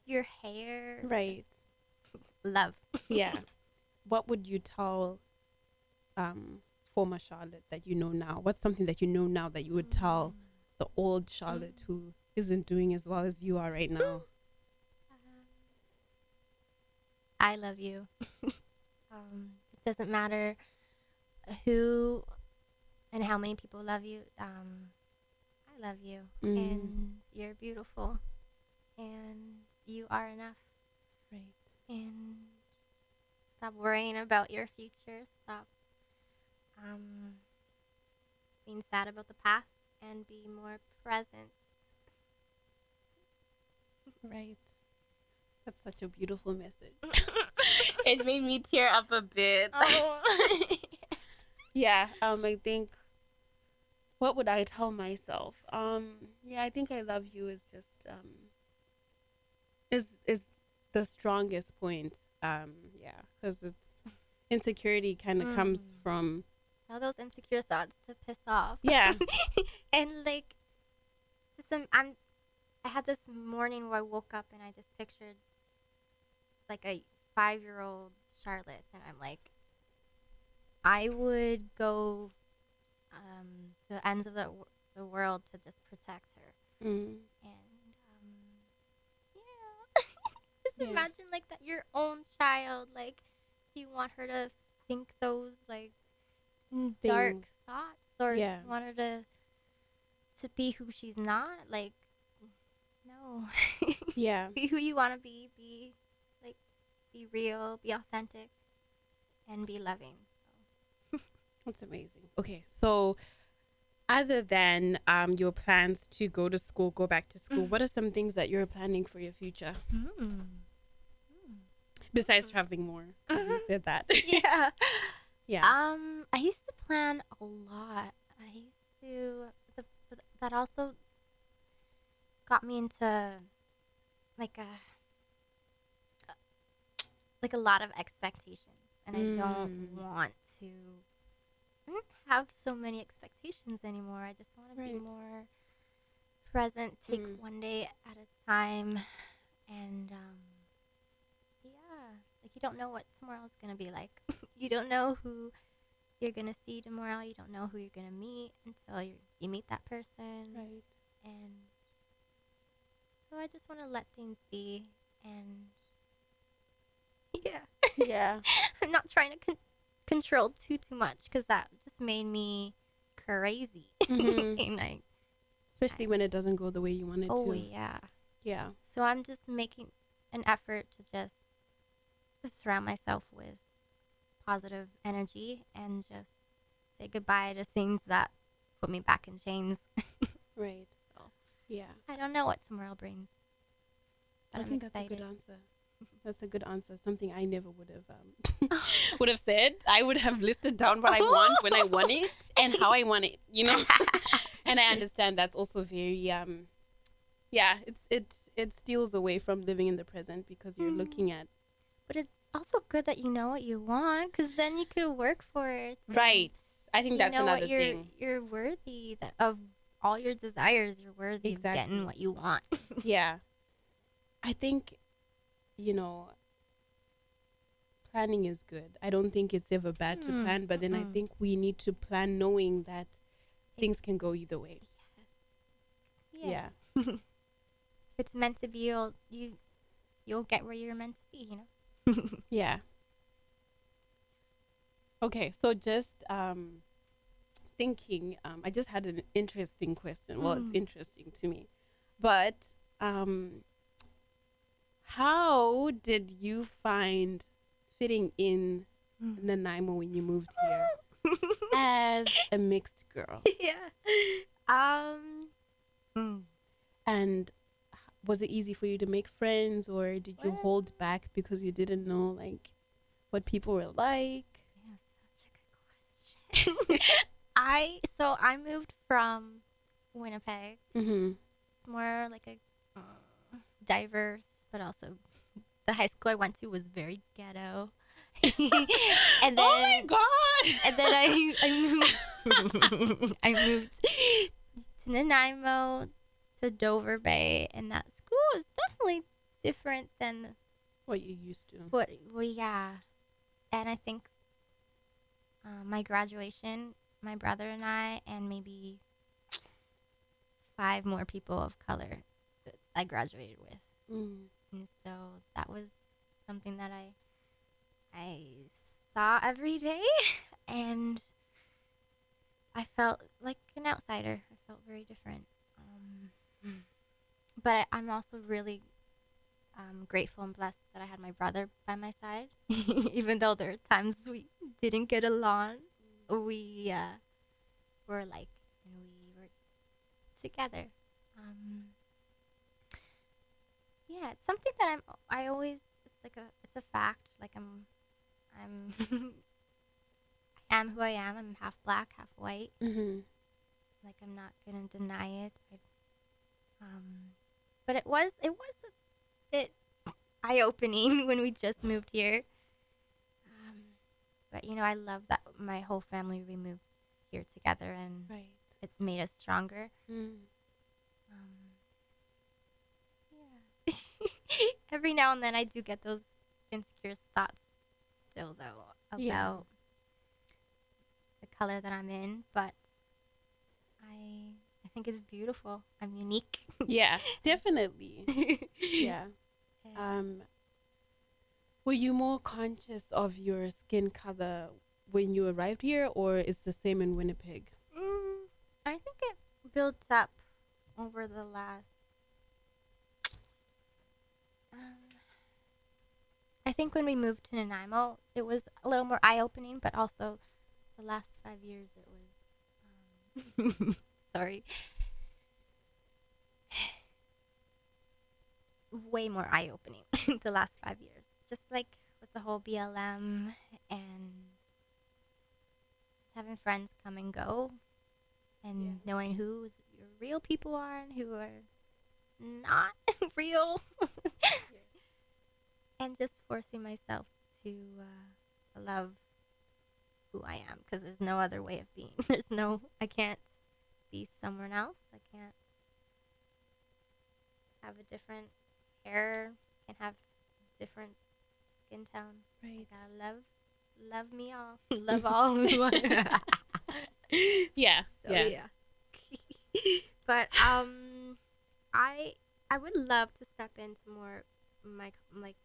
Speaker 3: your hair.
Speaker 1: Right.
Speaker 3: Love.
Speaker 1: yeah. What would you tell um former Charlotte that you know now? What's something that you know now that you would tell the old Charlotte who isn't doing as well as you are right now?
Speaker 3: I love you. um, it doesn't matter who and how many people love you. Um, I love you,
Speaker 1: Mm.
Speaker 3: and you're beautiful, and you are enough.
Speaker 1: Right.
Speaker 3: And stop worrying about your future. Stop um, being sad about the past, and be more present.
Speaker 1: Right. That's such a beautiful message. it made me tear up a bit.
Speaker 3: oh.
Speaker 1: yeah. Um. I think. What would I tell myself? Um. Yeah. I think I love you is just um. Is is the strongest point. Um. Yeah. Because it's insecurity kind of comes
Speaker 3: Mm.
Speaker 1: from.
Speaker 3: Tell those insecure thoughts to piss off.
Speaker 1: Yeah.
Speaker 3: and like, just um, I'm. I had this morning where I woke up and I just pictured like a five year old Charlotte, and I'm like, I would go um, to the ends of the, w- the world to just protect her.
Speaker 1: Mm.
Speaker 3: And um, yeah, just
Speaker 1: Yeah.
Speaker 3: imagine like that your own child. Like, do you want her to think those like dark
Speaker 1: Things.
Speaker 3: thoughts, or
Speaker 1: Yeah.
Speaker 3: do you want her to to be who she's not? Like, no,
Speaker 1: Yeah.
Speaker 3: be who you want to be. Be like, be real, be authentic, and be loving. So.
Speaker 1: That's amazing. Okay, so other than um your plans to go to school, go back to school, mm. what are some things that you're planning for your future mm. Mm. besides traveling more? you said that.
Speaker 3: yeah.
Speaker 1: Yeah.
Speaker 3: Um, I used to plan a lot. I used to, the, that also got me into like a like a lot of expectations, and I don't
Speaker 1: Mm.
Speaker 3: want to. I don't have so many expectations anymore. I just want to be more present, take
Speaker 1: Mm.
Speaker 3: one day at a time, and um, you don't know what tomorrow's gonna be like. you don't know who you're gonna see tomorrow. You don't know who you're gonna meet until you you meet that person,
Speaker 1: right.
Speaker 3: and so I just want to let things be, and yeah,
Speaker 1: Yeah.
Speaker 3: I'm not trying to con- control too too much because that just made me crazy.
Speaker 1: Mhm.
Speaker 3: I,
Speaker 1: Especially when it doesn't go the way you want it
Speaker 3: oh
Speaker 1: to.
Speaker 3: Oh yeah.
Speaker 1: Yeah.
Speaker 3: So I'm just making an effort to just, just surround myself with positive energy and just say goodbye to things that put me back in chains.
Speaker 1: Right.
Speaker 3: So
Speaker 1: Yeah.
Speaker 3: I don't know what tomorrow brings.
Speaker 1: I
Speaker 3: am
Speaker 1: think
Speaker 3: excited.
Speaker 1: that's a good answer. That's a good answer. Something I never would have um, would have said. I would have listed down what I want when I want it and how I want it. You know. and I understand that's also very um, yeah. It's it it steals away from living in the present because you're
Speaker 3: Mm.
Speaker 1: looking at
Speaker 3: But it's also good that you know what you want because then you could work for it.
Speaker 1: right. I think that's another
Speaker 3: you're,
Speaker 1: thing.
Speaker 3: You're worthy of all your desires. You're worthy of getting what you want.
Speaker 1: yeah i think you know planning is good i don't think it's ever bad to
Speaker 3: Mm,
Speaker 1: plan but then i
Speaker 3: mm-mm.
Speaker 1: think we need to plan knowing that things can go either way
Speaker 3: Yes. Yeah. If it's meant to be, you'll you you'll get where you're meant to be. You know.
Speaker 1: yeah okay so just um thinking um i just had an interesting question well it's
Speaker 3: Mm.
Speaker 1: interesting to me but um how did you find fitting in
Speaker 3: Mm.
Speaker 1: Nanaimo when you moved here as a mixed girl?
Speaker 3: yeah. Um. mm.
Speaker 1: And was it easy for you to make friends, or did you
Speaker 3: Well-
Speaker 1: hold back because you didn't know like what people were like?
Speaker 3: Yeah, such a good question. I so I moved from Winnipeg.
Speaker 1: Mm-hmm.
Speaker 3: It's more like a uh, diverse, but also the high school I went to was very ghetto. and then
Speaker 1: oh my god!
Speaker 3: and then I I moved I moved to Nanaimo to Dover Bay, and that is definitely different than
Speaker 1: what you used to?
Speaker 3: what well yeah, and I think uh, my graduation, my brother and I, and maybe five more people of color that I graduated with.
Speaker 1: Mm.
Speaker 3: And so that was something that I I saw every day and I felt like an outsider. I felt very different. But I, I'm also really um, grateful and blessed that I had my brother by my side. Even though there are times we didn't get along, we uh, were like, we were together. Um, yeah, it's something that I'm. I always. It's like a. It's a fact. Like I'm. I'm. I am who I am. I'm half black, half white.
Speaker 1: Mm-hmm.
Speaker 3: Like I'm not gonna deny it. I, um, but it was. It was a bit eye opening when we just moved here. Um, but you know, I love that my whole family we moved here together, and
Speaker 1: Right.
Speaker 3: it made us stronger.
Speaker 1: Mm.
Speaker 3: Um, yeah. Every now and then I do get those insecure thoughts still though about
Speaker 1: Yeah.
Speaker 3: the color that I'm in, but think it's beautiful. I'm unique.
Speaker 1: Yeah, definitely. yeah. Um, were you more conscious of your skin color when you arrived here, or is the same in Winnipeg?
Speaker 3: mm, I think it built up over the last um, I think when we moved to Nanaimo, it was a little more eye opening, but also the last five years it was. Um, sorry. Way more eye opening the last five years. Just like with the whole BLM and just having friends come and go and knowing who your real people are and who are not real. and just forcing myself to uh, love who I am because there's no other way of being. There's no, I can't be someone else. I can't have a different hair, can't have different skin tone. I
Speaker 1: Right.
Speaker 3: gotta love, love me all, love all I am.
Speaker 1: Yeah.
Speaker 3: So
Speaker 1: yeah.
Speaker 3: yeah. but um, I I would love to step into more my like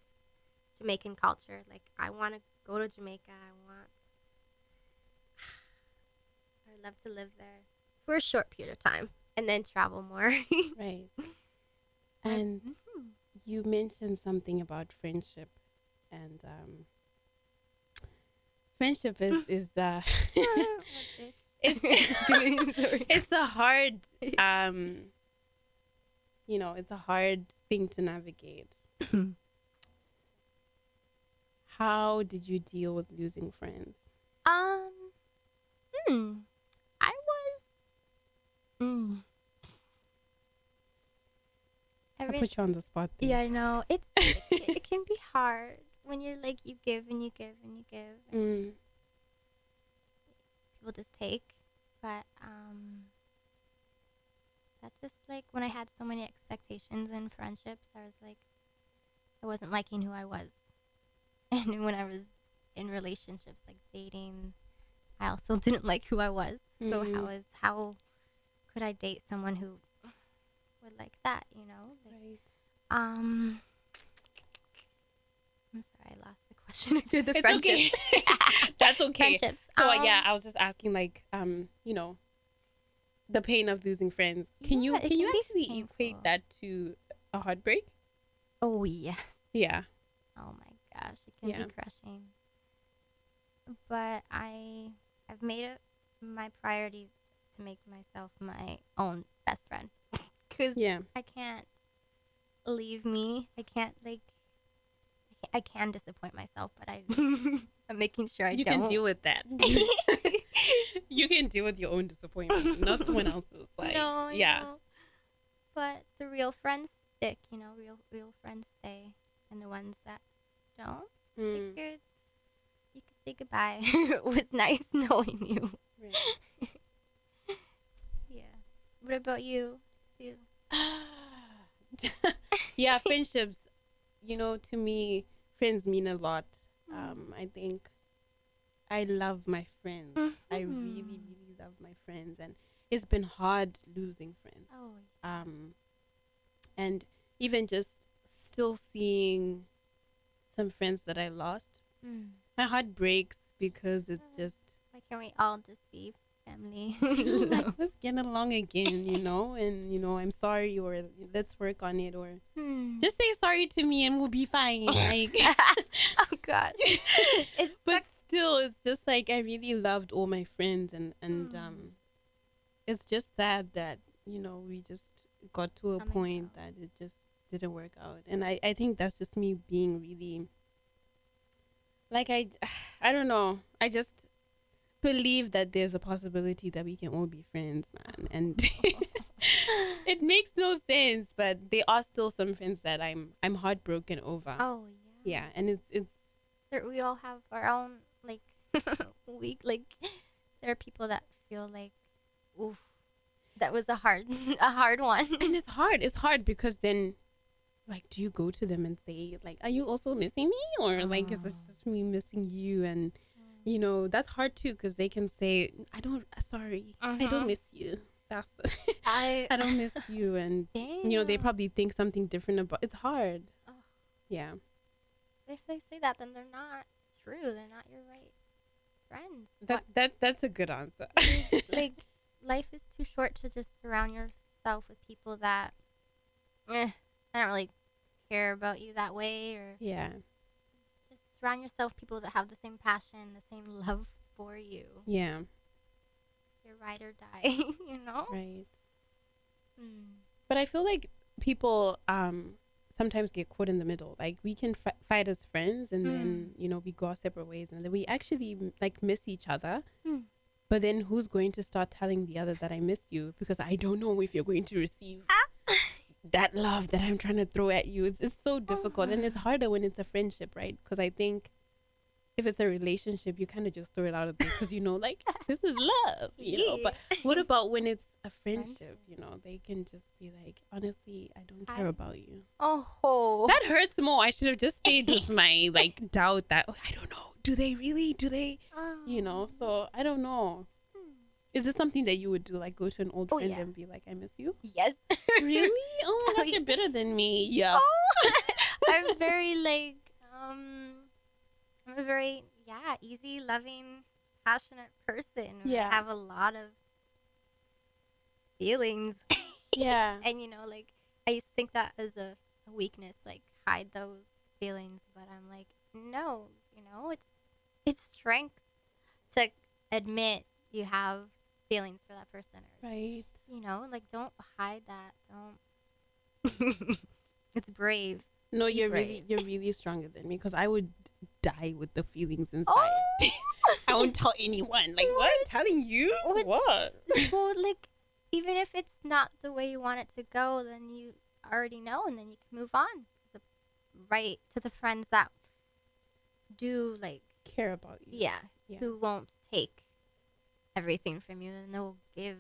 Speaker 3: Jamaican culture. Like I want to go to Jamaica. I want. I would love to live there for a short period of time and then travel more.
Speaker 1: Right. And
Speaker 3: Mhm.
Speaker 1: you mentioned something about friendship, and um, friendship is is uh?
Speaker 3: Sorry.
Speaker 1: it's a hard um, you know, it's a hard thing to navigate. How did you deal with losing friends?
Speaker 3: Um, hmm. I was. Hmm.
Speaker 1: I put you on the spot. There.
Speaker 3: yeah, I know. It's it, can- it can be hard when you're like you give and you give and you give. And
Speaker 1: Mm,
Speaker 3: people just take, but um. That's just like when I had so many expectations in friendships. I was like, I wasn't liking who I was, and when I was in relationships, like dating, I also didn't like who I was. So how
Speaker 1: Mhm.
Speaker 3: is how could I date someone who would like that? You know, like,
Speaker 1: right.
Speaker 3: um. I'm sorry, I lost the question. the
Speaker 1: It's okay.
Speaker 3: friendships.
Speaker 1: That's okay.
Speaker 3: Friendships.
Speaker 1: So uh,
Speaker 3: Um,
Speaker 1: yeah, I was just asking, like, um, you know, the pain of losing friends. Can you
Speaker 3: Yeah, it
Speaker 1: can you
Speaker 3: can be
Speaker 1: actually
Speaker 3: painful.
Speaker 1: equate that to a heartbreak?
Speaker 3: Oh yeah.
Speaker 1: Yeah.
Speaker 3: Oh my gosh, it can
Speaker 1: Yeah.
Speaker 3: be crushing. But I I've made it my priority to make myself my own best friend cuz
Speaker 1: Yeah.
Speaker 3: I can't leave me. I can't like I can, disappoint myself, but I I'm making sure I
Speaker 1: you
Speaker 3: don't.
Speaker 1: can deal with that. you can deal with your own disappointment, not someone else's. Like,
Speaker 3: no,
Speaker 1: yeah.
Speaker 3: know. But the real friends stick, you know, real real friends stay and the ones that don't
Speaker 1: Mm,
Speaker 3: you could say goodbye. it was nice knowing you.
Speaker 1: right.
Speaker 3: What about you? You.
Speaker 1: yeah, friendships. You know, to me, friends mean a lot. Um, I think I love my friends. I really,
Speaker 3: Mhm.
Speaker 1: really love my friends, and it's been hard losing friends.
Speaker 3: Oh.
Speaker 1: Um, and even just still seeing some friends that I lost,
Speaker 3: Mm.
Speaker 1: my heart breaks because it's just
Speaker 3: Why can't we all just be family?
Speaker 1: like let's get along again, you know. And you know, I'm sorry, or let's work on it, or
Speaker 3: Hmm.
Speaker 1: just say sorry to me and we'll be fine. Like,
Speaker 3: oh God. It's
Speaker 1: but still, it's just like I really loved all my friends, and and
Speaker 3: Mm.
Speaker 1: um, it's just sad that you know we just got to a
Speaker 3: and
Speaker 1: point that it just didn't work out. And I, I think that's just me being really like I I don't know. I just believe that there's a possibility that we can all be friends, man. And it makes no sense, but there are still some friends that I'm I'm heartbroken over.
Speaker 3: Oh yeah.
Speaker 1: Yeah, and it's it's
Speaker 3: There, we all have our own like weak like. There are people that feel like, oof, that was a hard a hard one.
Speaker 1: and it's hard. It's hard because then like do you go to them and say like are you also missing me or like is this ah. just me missing you and you know that's hard too because they can say i don't sorry i
Speaker 3: Mhm.
Speaker 1: don't miss you that's the
Speaker 3: I
Speaker 1: i don't miss you and you know they probably think something different about it's hard
Speaker 3: Ugh.
Speaker 1: yeah
Speaker 3: If they say that, then they're not true. They're not your right friends.
Speaker 1: that that that's a good answer
Speaker 3: like life is too short to just surround yourself with people that eh, I don't really care about you that way or
Speaker 1: yeah
Speaker 3: surround yourself people that have the same passion, the same love for you.
Speaker 1: yeah
Speaker 3: Your ride or die, you know?
Speaker 1: right
Speaker 3: Mm.
Speaker 1: but i feel like people um sometimes get caught in the middle like we can f- fight as friends and then you know we go our separate ways and then we actually like miss each other
Speaker 3: Mm.
Speaker 1: but then who's going to start telling the other that i miss you because i don't know if you're going to receive that love that i'm trying to throw at you it's, it's so difficult. And it's harder when it's a friendship right? Because i think if it's a relationship you kind of just throw it out of there because you know like this is love you know? But what about when it's a friendship. you know? They can just be like honestly i don't care
Speaker 3: I-
Speaker 1: about you.
Speaker 3: Oh.
Speaker 1: that hurts more. I should have just stayed with my like doubt that oh, i don't know. Do they really? Do they? Uh. You know? So i don't know is this something that you would do like go to an old
Speaker 3: Oh,
Speaker 1: friend
Speaker 3: yeah.
Speaker 1: and be like i miss you
Speaker 3: Yes.
Speaker 1: really oh my god you're better than me yeah
Speaker 3: Oh, I'm very like um I'm a very yeah, easy, loving, passionate person.
Speaker 1: Yeah.
Speaker 3: I have a lot of feelings.
Speaker 1: yeah
Speaker 3: and you know, like I used to think that as a, a weakness, like hide those feelings, but I'm like, no, you know, it's it's strength to admit you have feelings for that person or s-
Speaker 1: right
Speaker 3: you know, like don't hide that. Don't It's brave.
Speaker 1: no
Speaker 3: Be
Speaker 1: you're really you're really stronger than me because i would die with the feelings oh! inside
Speaker 3: Oh!
Speaker 1: i won't tell anyone like what telling you
Speaker 3: What?
Speaker 1: what
Speaker 3: well, like even if it's not the way you want it to go, then you already know, and then you can move on to the right to the friends that do like
Speaker 1: care about you
Speaker 3: yeah,
Speaker 1: Yeah.
Speaker 3: who won't take everything from you, and they'll give.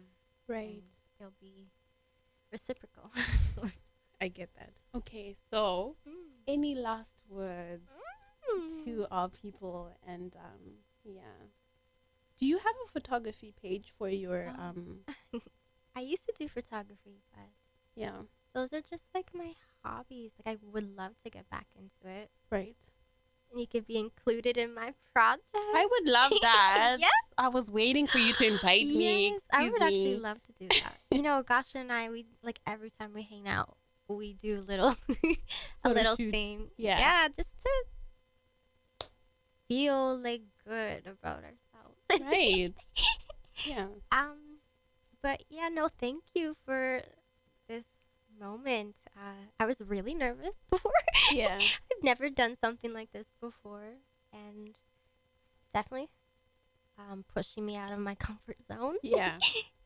Speaker 1: right.
Speaker 3: It'll be reciprocal.
Speaker 1: i get that. Okay so any last words to our people and um yeah. Do you have a photography page for your um
Speaker 3: I used to do photography, but
Speaker 1: yeah.
Speaker 3: those are just like my hobbies. Like I would love to get back into it,
Speaker 1: right
Speaker 3: you could be included in my project.
Speaker 1: i would love that
Speaker 3: yes.
Speaker 1: i was waiting for you to invite me
Speaker 3: Yes, I would actually love to do that. you know, Gasha and I, we like every time we hang out, we do a little, a
Speaker 1: Photo
Speaker 3: little
Speaker 1: shoot.
Speaker 3: thing.
Speaker 1: Yeah.
Speaker 3: yeah, just to feel like good about ourselves.
Speaker 1: right yeah
Speaker 3: um, but yeah, no, thank you for this moment. Uh, I was really nervous before.
Speaker 1: Yeah.
Speaker 3: I've never done something like this before, and it's definitely um, pushing me out of my comfort zone.
Speaker 1: yeah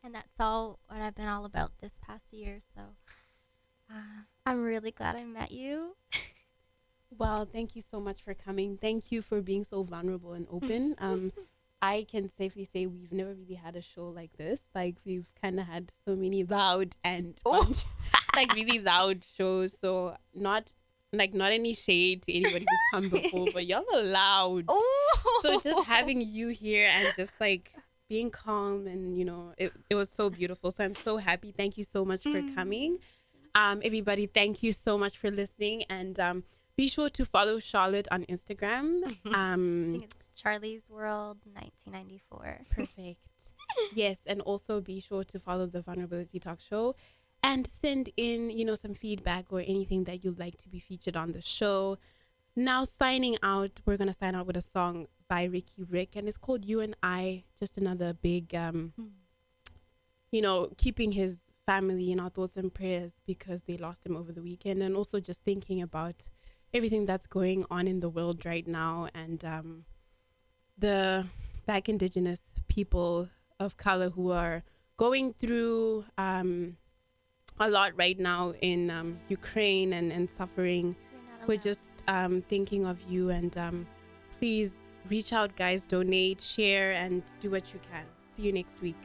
Speaker 3: and that's all what I've been all about this past year. So uh, I'm really glad I met you.
Speaker 1: Well, thank you so much for coming. Thank you for being so vulnerable and open. Um, I can safely say we've never really had a show like this. Like we've kind of had so many loud and fun like really loud shows. So not like not any shade to anybody who's come before, but y'all are loud.
Speaker 3: Oh,
Speaker 1: So just having you here and just like being calm and you know it, it was so beautiful. So I'm so happy. Thank you so much for coming. Um, everybody, thank you so much for listening and um, be sure to follow Charlotte on Instagram.
Speaker 3: I
Speaker 1: Um,
Speaker 3: think it's Charlie's World 1994.
Speaker 1: perfect. yes, and also be sure to follow the Vulnerability Talk Show and send in, you know, some feedback or anything that you'd like to be featured on the show. Now signing out, we're gonna sign out with a song by Riky Rick, and it's called "You and I." Just another big, um, you know, keeping his family in our thoughts and prayers because they lost him over the weekend, and also just thinking about everything that's going on in the world right now and um, the black indigenous people of color who are going through um, a lot right now in um, Ukraine and, and suffering. We're just um, thinking of you and um, please reach out, guys, donate, share, and do what you can. See you next week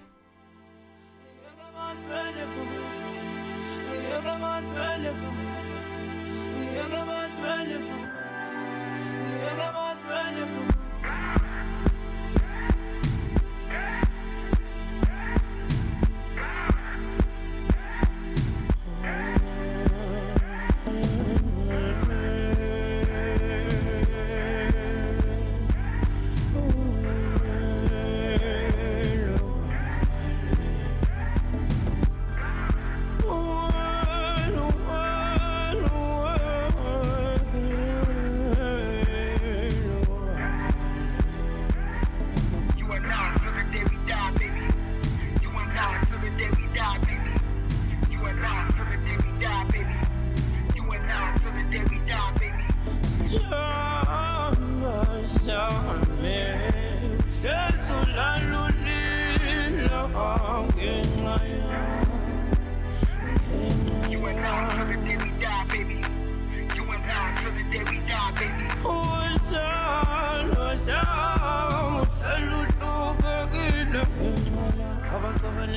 Speaker 6: valuable. You're the most.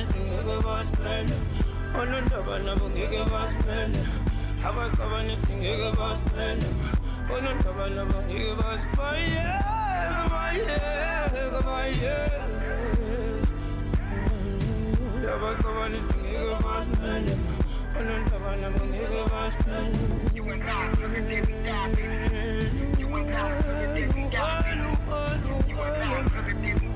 Speaker 6: ngithi ngeke basiphele olundaba nabo ngeke basiphele abacaba nithi ngeke basiphele olundaba nabo ngeke basiphayeka You and I. You and I, look at every and I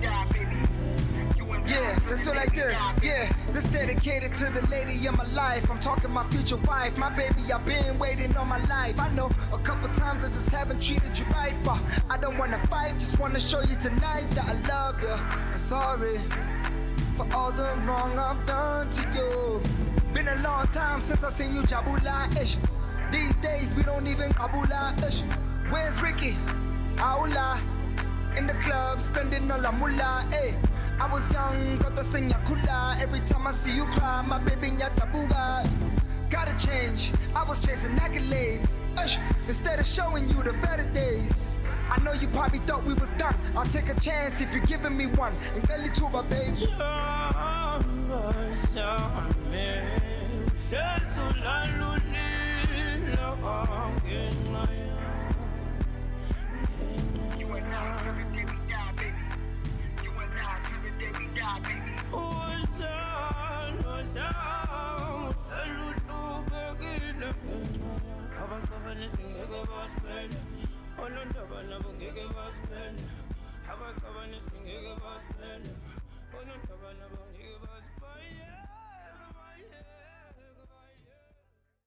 Speaker 2: do it
Speaker 6: day
Speaker 2: like this. Yeah, this dedicated to the lady of my life. I'm talking my future wife, my baby. I've been waiting on my life. I know a couple times I just haven't treated you right, but I don't wanna fight. Just wanna show you tonight that I love you. I'm sorry for all the wrong I've done to you. Been a long time since I seen you jabula ish. These days we don't even kabula ish. Where's Riky? Aula. In the club, spending all the moolah, eh. I was young, got the senya kula. Every time I see you cry, my baby nyatabuga. Gotta change, I was chasing accolades. Ush, instead of showing you the better days. I know you probably thought we was done. I'll take a chance if you're giving me one. And tell it to my baby.
Speaker 7: Abantwana singeke basipende olondaba nabo ngeke basipende